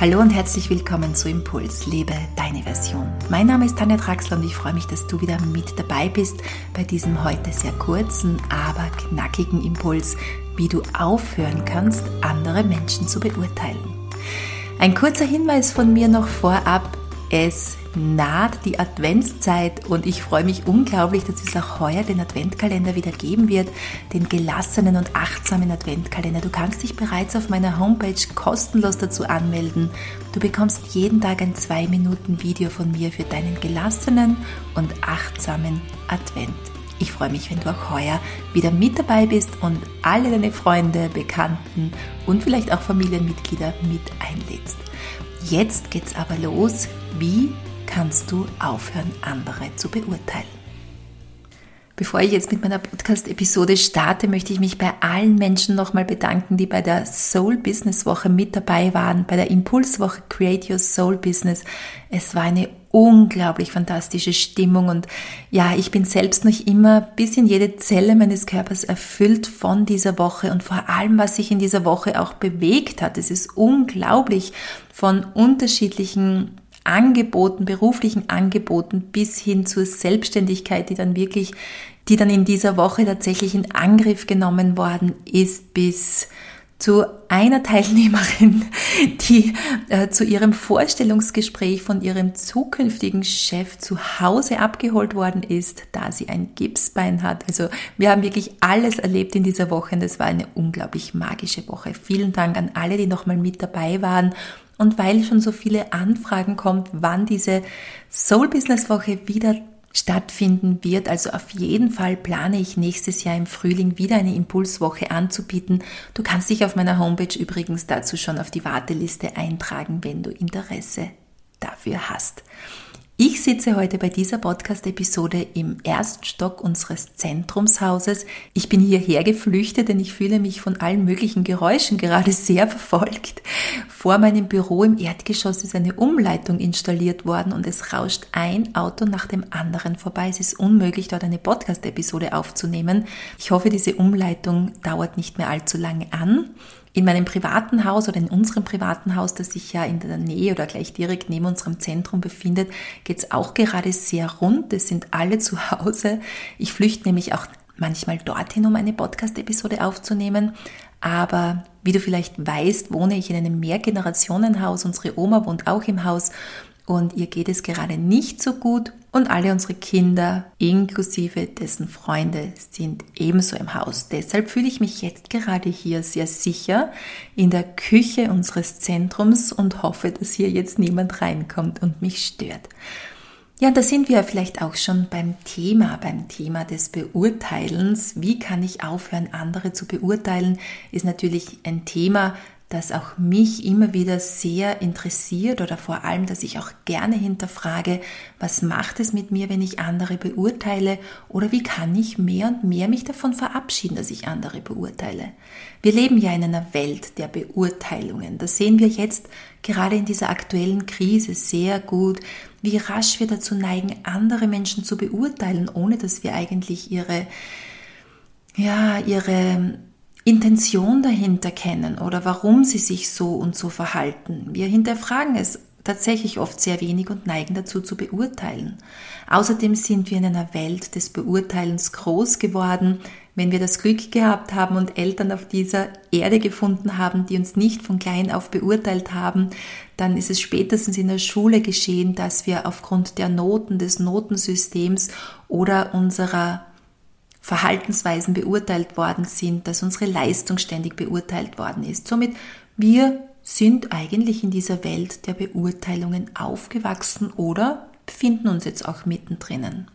Hallo und herzlich willkommen zu Impuls, lebe deine Version. Mein Name ist Tanja Draxler und ich freue mich, dass du wieder mit dabei bist bei diesem heute sehr kurzen, aber knackigen Impuls, wie du aufhören kannst, andere Menschen zu beurteilen. Ein kurzer Hinweis von mir noch vorab. Es naht die Adventszeit und ich freue mich unglaublich, dass es auch heuer den Adventkalender wieder geben wird, den gelassenen und achtsamen Adventkalender. Du kannst dich bereits auf meiner Homepage kostenlos dazu anmelden. Du bekommst jeden Tag ein 2 Minuten Video von mir für deinen gelassenen und achtsamen Advent. Ich freue mich, wenn du auch heuer wieder mit dabei bist und alle deine Freunde, Bekannten und vielleicht auch Familienmitglieder mit einlädst. Jetzt geht's aber los. Wie kannst du aufhören, andere zu beurteilen. Bevor ich jetzt mit meiner Podcast-Episode starte, möchte ich mich bei allen Menschen nochmal bedanken, die bei der Soul Business Woche mit dabei waren, bei der Impulswoche Create Your Soul Business. Es war eine unglaublich fantastische Stimmung und ja, ich bin selbst noch immer bis in jede Zelle meines Körpers erfüllt von dieser Woche und vor allem, was sich in dieser Woche auch bewegt hat. Es ist unglaublich von unterschiedlichen Angeboten, beruflichen Angeboten bis hin zur Selbstständigkeit, die dann wirklich, die dann in dieser Woche tatsächlich in Angriff genommen worden ist, bis zu einer Teilnehmerin, die äh, zu ihrem Vorstellungsgespräch von ihrem zukünftigen Chef zu Hause abgeholt worden ist, da sie ein Gipsbein hat. Also wir haben wirklich alles erlebt in dieser Woche und es war eine unglaublich magische Woche. Vielen Dank an alle, die nochmal mit dabei waren und weil schon so viele Anfragen kommt, wann diese Soul Business Woche wieder stattfinden wird. Also auf jeden Fall plane ich nächstes Jahr im Frühling wieder eine Impulswoche anzubieten. Du kannst dich auf meiner Homepage übrigens dazu schon auf die Warteliste eintragen, wenn du Interesse dafür hast. Ich sitze heute bei dieser Podcast-Episode im ersten Stock unseres Zentrumshauses. Ich bin hierher geflüchtet, denn ich fühle mich von allen möglichen Geräuschen gerade sehr verfolgt. Vor meinem Büro im Erdgeschoss ist eine Umleitung installiert worden und es rauscht ein Auto nach dem anderen vorbei. Es ist unmöglich, dort eine Podcast-Episode aufzunehmen. Ich hoffe, diese Umleitung dauert nicht mehr allzu lange an. In meinem privaten Haus oder in unserem privaten Haus, das sich ja in der Nähe oder gleich direkt neben unserem Zentrum befindet, geht es auch gerade sehr rund. Es sind alle zu Hause. Ich flüchte nämlich auch manchmal dorthin, um eine Podcast-Episode aufzunehmen. Aber wie du vielleicht weißt, wohne ich in einem Mehrgenerationenhaus. Unsere Oma wohnt auch im Haus und ihr geht es gerade nicht so gut und alle unsere Kinder, inklusive dessen Freunde, sind ebenso im Haus. Deshalb fühle ich mich jetzt gerade hier sehr sicher in der Küche unseres Zentrums und hoffe, dass hier jetzt niemand reinkommt und mich stört. Ja, da sind wir vielleicht auch schon beim Thema, beim Thema des Beurteilens. Wie kann ich aufhören, andere zu beurteilen, ist natürlich ein Thema, das auch mich immer wieder sehr interessiert oder vor allem, dass ich auch gerne hinterfrage, was macht es mit mir, wenn ich andere beurteile oder wie kann ich mehr und mehr mich davon verabschieden, dass ich andere beurteile. Wir leben ja in einer Welt der Beurteilungen. Das sehen wir jetzt gerade in dieser aktuellen Krise sehr gut, wie rasch wir dazu neigen, andere Menschen zu beurteilen, ohne dass wir eigentlich ihre ja, ihre Intention dahinter kennen oder warum sie sich so und so verhalten. Wir hinterfragen es tatsächlich oft sehr wenig und neigen dazu zu beurteilen. Außerdem sind wir in einer Welt des Beurteilens groß geworden. Wenn wir das Glück gehabt haben und Eltern auf dieser Erde gefunden haben, die uns nicht von klein auf beurteilt haben, dann ist es spätestens in der Schule geschehen, dass wir aufgrund der Noten des Notensystems oder unserer Verhaltensweisen beurteilt worden sind, dass unsere Leistung ständig beurteilt worden ist. Somit wir sind eigentlich in dieser Welt der Beurteilungen aufgewachsen oder befinden uns jetzt auch mittendrin.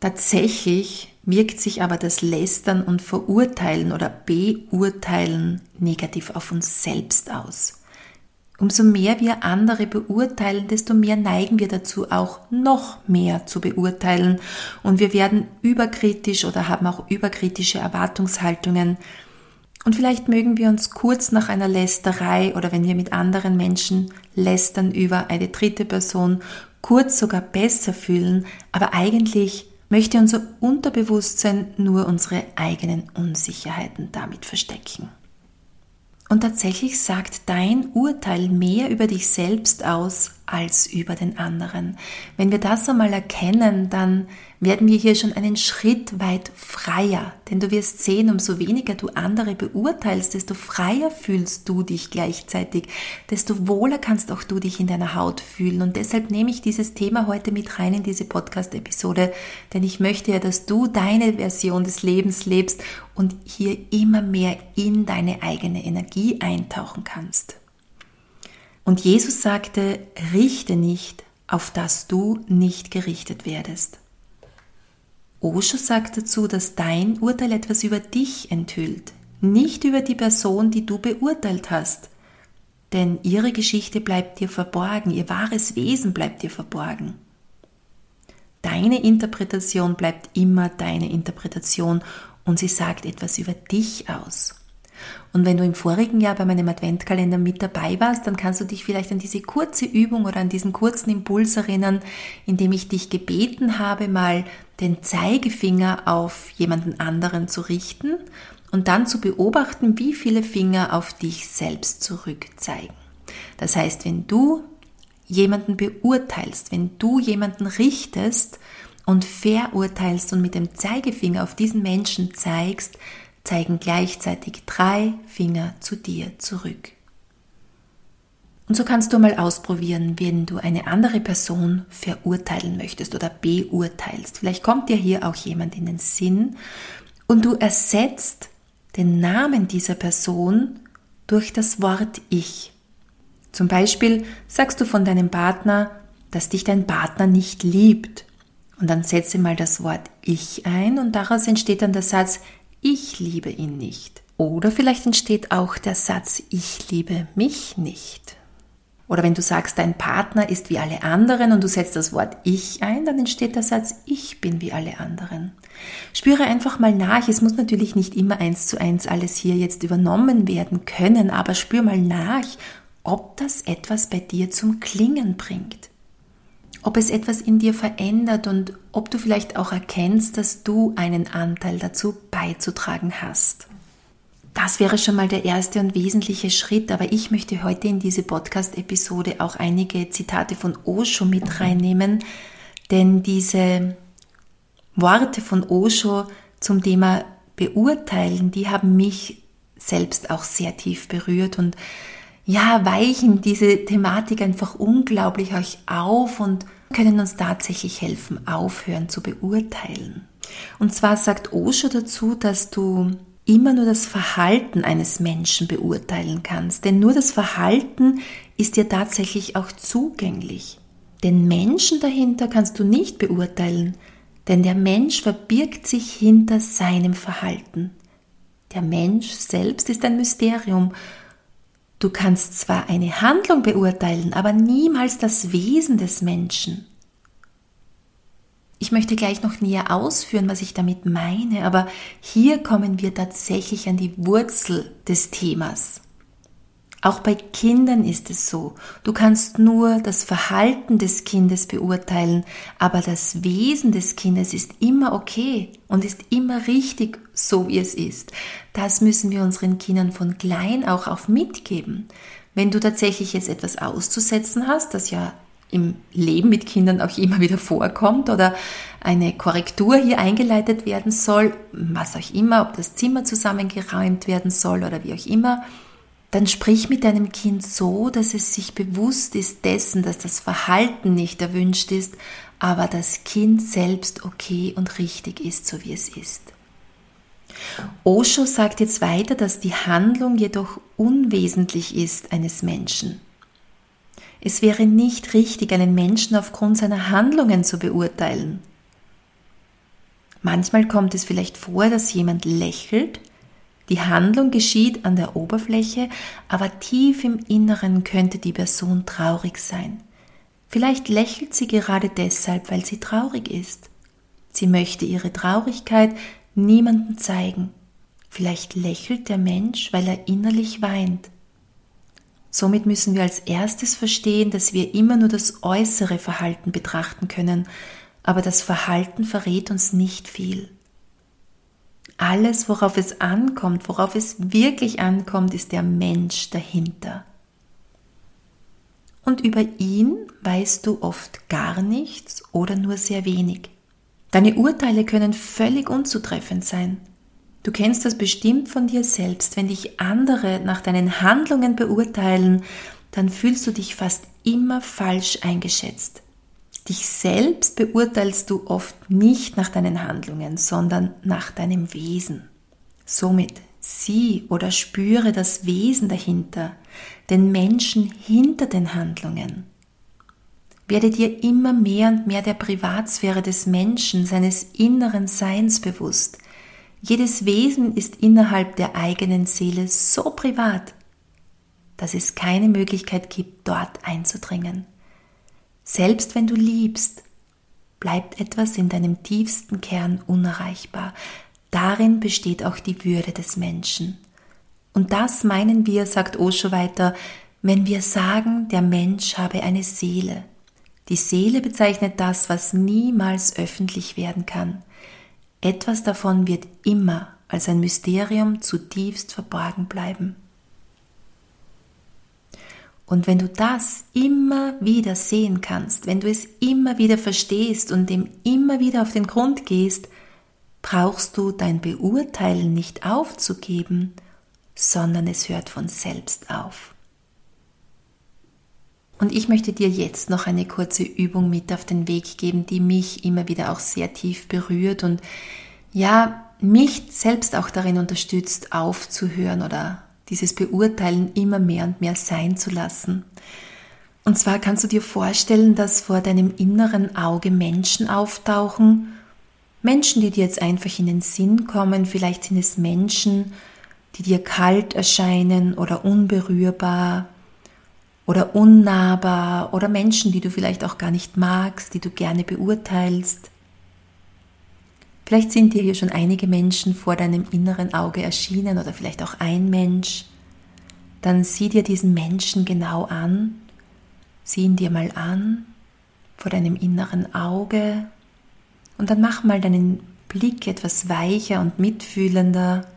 Tatsächlich wirkt sich aber das Lästern und Verurteilen oder Beurteilen negativ auf uns selbst aus. Umso mehr wir andere beurteilen, desto mehr neigen wir dazu, auch noch mehr zu beurteilen. Und wir werden überkritisch oder haben auch überkritische Erwartungshaltungen. Und vielleicht mögen wir uns kurz nach einer Lästerei oder wenn wir mit anderen Menschen lästern über eine dritte Person, kurz sogar besser fühlen, aber eigentlich möchte unser Unterbewusstsein nur unsere eigenen Unsicherheiten damit verstecken. Und tatsächlich sagt dein Urteil mehr über dich selbst aus als über den anderen. Wenn wir das einmal erkennen, dann werden wir hier schon einen Schritt weit freier. Denn du wirst sehen, umso weniger du andere beurteilst, desto freier fühlst du dich gleichzeitig, desto wohler kannst auch du dich in deiner Haut fühlen. Und deshalb nehme ich dieses Thema heute mit rein in diese Podcast-Episode, denn ich möchte ja, dass du deine Version des Lebens lebst und hier immer mehr in deine eigene Energie eintauchen kannst. Und Jesus sagte, richte nicht, auf dass du nicht gerichtet werdest. Osho sagt dazu, dass dein Urteil etwas über dich enthüllt, nicht über die Person, die du beurteilt hast. Denn ihre Geschichte bleibt dir verborgen, ihr wahres Wesen bleibt dir verborgen. Deine Interpretation bleibt immer deine Interpretation und sie sagt etwas über dich aus. Und wenn du im vorigen Jahr bei meinem Adventkalender mit dabei warst, dann kannst du dich vielleicht an diese kurze Übung oder an diesen kurzen Impuls erinnern, in dem ich dich gebeten habe, mal den Zeigefinger auf jemanden anderen zu richten und dann zu beobachten, wie viele Finger auf dich selbst zurückzeigen. Das heißt, wenn du jemanden beurteilst, wenn du jemanden richtest und verurteilst und mit dem Zeigefinger auf diesen Menschen zeigst, zeigen gleichzeitig drei Finger zu dir zurück. Und so kannst du mal ausprobieren, wenn du eine andere Person verurteilen möchtest oder beurteilst. Vielleicht kommt dir hier auch jemand in den Sinn und du ersetzt den Namen dieser Person durch das Wort Ich. Zum Beispiel sagst du von deinem Partner, dass dich dein Partner nicht liebt. Und dann setze mal das Wort Ich ein und daraus entsteht dann der Satz, ich liebe ihn nicht. Oder vielleicht entsteht auch der Satz, ich liebe mich nicht. Oder wenn du sagst, dein Partner ist wie alle anderen und du setzt das Wort ich ein, dann entsteht der Satz, ich bin wie alle anderen. Spüre einfach mal nach. Es muss natürlich nicht immer eins zu eins alles hier jetzt übernommen werden können, aber spür mal nach, ob das etwas bei dir zum Klingen bringt ob es etwas in dir verändert und ob du vielleicht auch erkennst, dass du einen Anteil dazu beizutragen hast. Das wäre schon mal der erste und wesentliche Schritt, aber ich möchte heute in diese Podcast-Episode auch einige Zitate von Osho mit reinnehmen, denn diese Worte von Osho zum Thema Beurteilen, die haben mich selbst auch sehr tief berührt und ja, weichen diese Thematik einfach unglaublich euch auf und können uns tatsächlich helfen, aufhören zu beurteilen. Und zwar sagt Osho dazu, dass du immer nur das Verhalten eines Menschen beurteilen kannst, denn nur das Verhalten ist dir tatsächlich auch zugänglich. Den Menschen dahinter kannst du nicht beurteilen, denn der Mensch verbirgt sich hinter seinem Verhalten. Der Mensch selbst ist ein Mysterium Du kannst zwar eine Handlung beurteilen, aber niemals das Wesen des Menschen. Ich möchte gleich noch näher ausführen, was ich damit meine, aber hier kommen wir tatsächlich an die Wurzel des Themas. Auch bei Kindern ist es so. Du kannst nur das Verhalten des Kindes beurteilen, aber das Wesen des Kindes ist immer okay und ist immer richtig, so wie es ist. Das müssen wir unseren Kindern von klein auch auf mitgeben. Wenn du tatsächlich jetzt etwas auszusetzen hast, das ja im Leben mit Kindern auch immer wieder vorkommt oder eine Korrektur hier eingeleitet werden soll, was auch immer, ob das Zimmer zusammengeräumt werden soll oder wie auch immer, dann sprich mit deinem Kind so, dass es sich bewusst ist dessen, dass das Verhalten nicht erwünscht ist, aber das Kind selbst okay und richtig ist, so wie es ist. Osho sagt jetzt weiter, dass die Handlung jedoch unwesentlich ist eines Menschen. Es wäre nicht richtig, einen Menschen aufgrund seiner Handlungen zu beurteilen. Manchmal kommt es vielleicht vor, dass jemand lächelt die Handlung geschieht an der Oberfläche, aber tief im Inneren könnte die Person traurig sein. Vielleicht lächelt sie gerade deshalb, weil sie traurig ist. Sie möchte ihre Traurigkeit niemandem zeigen. Vielleicht lächelt der Mensch, weil er innerlich weint. Somit müssen wir als erstes verstehen, dass wir immer nur das äußere Verhalten betrachten können, aber das Verhalten verrät uns nicht viel. Alles, worauf es ankommt, worauf es wirklich ankommt, ist der Mensch dahinter. Und über ihn weißt du oft gar nichts oder nur sehr wenig. Deine Urteile können völlig unzutreffend sein. Du kennst das bestimmt von dir selbst. Wenn dich andere nach deinen Handlungen beurteilen, dann fühlst du dich fast immer falsch eingeschätzt. Dich selbst beurteilst du oft nicht nach deinen Handlungen, sondern nach deinem Wesen. Somit sieh oder spüre das Wesen dahinter, den Menschen hinter den Handlungen. Werde dir immer mehr und mehr der Privatsphäre des Menschen, seines inneren Seins bewusst. Jedes Wesen ist innerhalb der eigenen Seele so privat, dass es keine Möglichkeit gibt, dort einzudringen. Selbst wenn du liebst, bleibt etwas in deinem tiefsten Kern unerreichbar. Darin besteht auch die Würde des Menschen. Und das meinen wir, sagt Osho weiter, wenn wir sagen, der Mensch habe eine Seele. Die Seele bezeichnet das, was niemals öffentlich werden kann. Etwas davon wird immer als ein Mysterium zutiefst verborgen bleiben. Und wenn du das immer wieder sehen kannst, wenn du es immer wieder verstehst und dem immer wieder auf den Grund gehst, brauchst du dein Beurteilen nicht aufzugeben, sondern es hört von selbst auf. Und ich möchte dir jetzt noch eine kurze Übung mit auf den Weg geben, die mich immer wieder auch sehr tief berührt und ja, mich selbst auch darin unterstützt, aufzuhören oder dieses Beurteilen immer mehr und mehr sein zu lassen. Und zwar kannst du dir vorstellen, dass vor deinem inneren Auge Menschen auftauchen, Menschen, die dir jetzt einfach in den Sinn kommen, vielleicht sind es Menschen, die dir kalt erscheinen oder unberührbar oder unnahbar oder Menschen, die du vielleicht auch gar nicht magst, die du gerne beurteilst. Vielleicht sind dir hier schon einige Menschen vor deinem inneren Auge erschienen oder vielleicht auch ein Mensch. Dann sieh dir diesen Menschen genau an, sieh ihn dir mal an vor deinem inneren Auge und dann mach mal deinen Blick etwas weicher und mitfühlender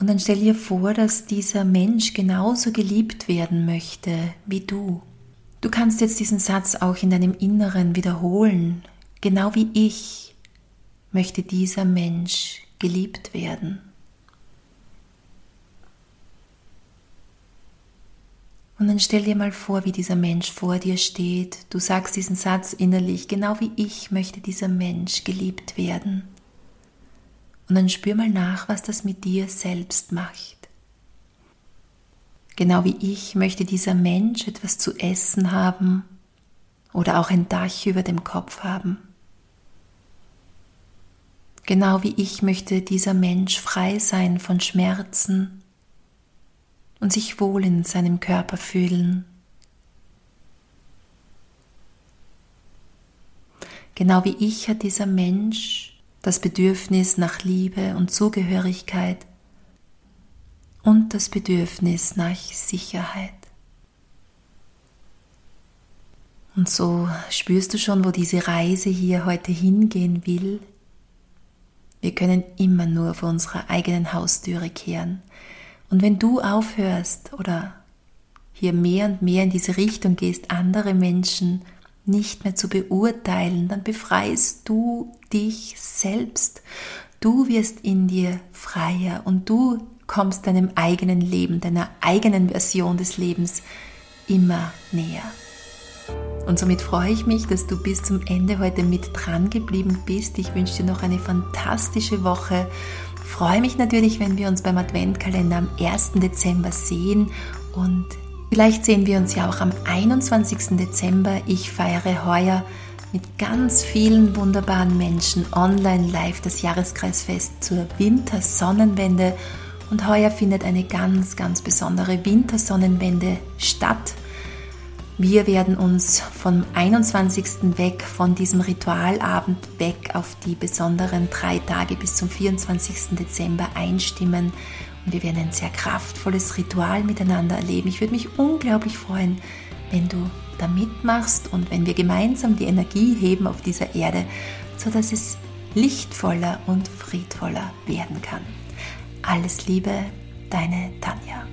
und dann stell dir vor, dass dieser Mensch genauso geliebt werden möchte wie du. Du kannst jetzt diesen Satz auch in deinem Inneren wiederholen, genau wie ich möchte dieser Mensch geliebt werden. Und dann stell dir mal vor, wie dieser Mensch vor dir steht. Du sagst diesen Satz innerlich, genau wie ich möchte dieser Mensch geliebt werden. Und dann spür mal nach, was das mit dir selbst macht. Genau wie ich möchte dieser Mensch etwas zu essen haben oder auch ein Dach über dem Kopf haben. Genau wie ich möchte dieser Mensch frei sein von Schmerzen und sich wohl in seinem Körper fühlen. Genau wie ich hat dieser Mensch das Bedürfnis nach Liebe und Zugehörigkeit und das Bedürfnis nach Sicherheit. Und so spürst du schon, wo diese Reise hier heute hingehen will. Wir können immer nur vor unserer eigenen Haustüre kehren. Und wenn du aufhörst oder hier mehr und mehr in diese Richtung gehst, andere Menschen nicht mehr zu beurteilen, dann befreist du dich selbst. Du wirst in dir freier und du kommst deinem eigenen Leben, deiner eigenen Version des Lebens immer näher. Und somit freue ich mich, dass du bis zum Ende heute mit dran geblieben bist. Ich wünsche dir noch eine fantastische Woche. Freue mich natürlich, wenn wir uns beim Adventkalender am 1. Dezember sehen und vielleicht sehen wir uns ja auch am 21. Dezember. Ich feiere heuer mit ganz vielen wunderbaren Menschen online live das Jahreskreisfest zur Wintersonnenwende und heuer findet eine ganz, ganz besondere Wintersonnenwende statt. Wir werden uns vom 21. weg, von diesem Ritualabend weg auf die besonderen drei Tage bis zum 24. Dezember einstimmen und wir werden ein sehr kraftvolles Ritual miteinander erleben. Ich würde mich unglaublich freuen, wenn du da mitmachst und wenn wir gemeinsam die Energie heben auf dieser Erde, sodass es lichtvoller und friedvoller werden kann. Alles Liebe, deine Tanja.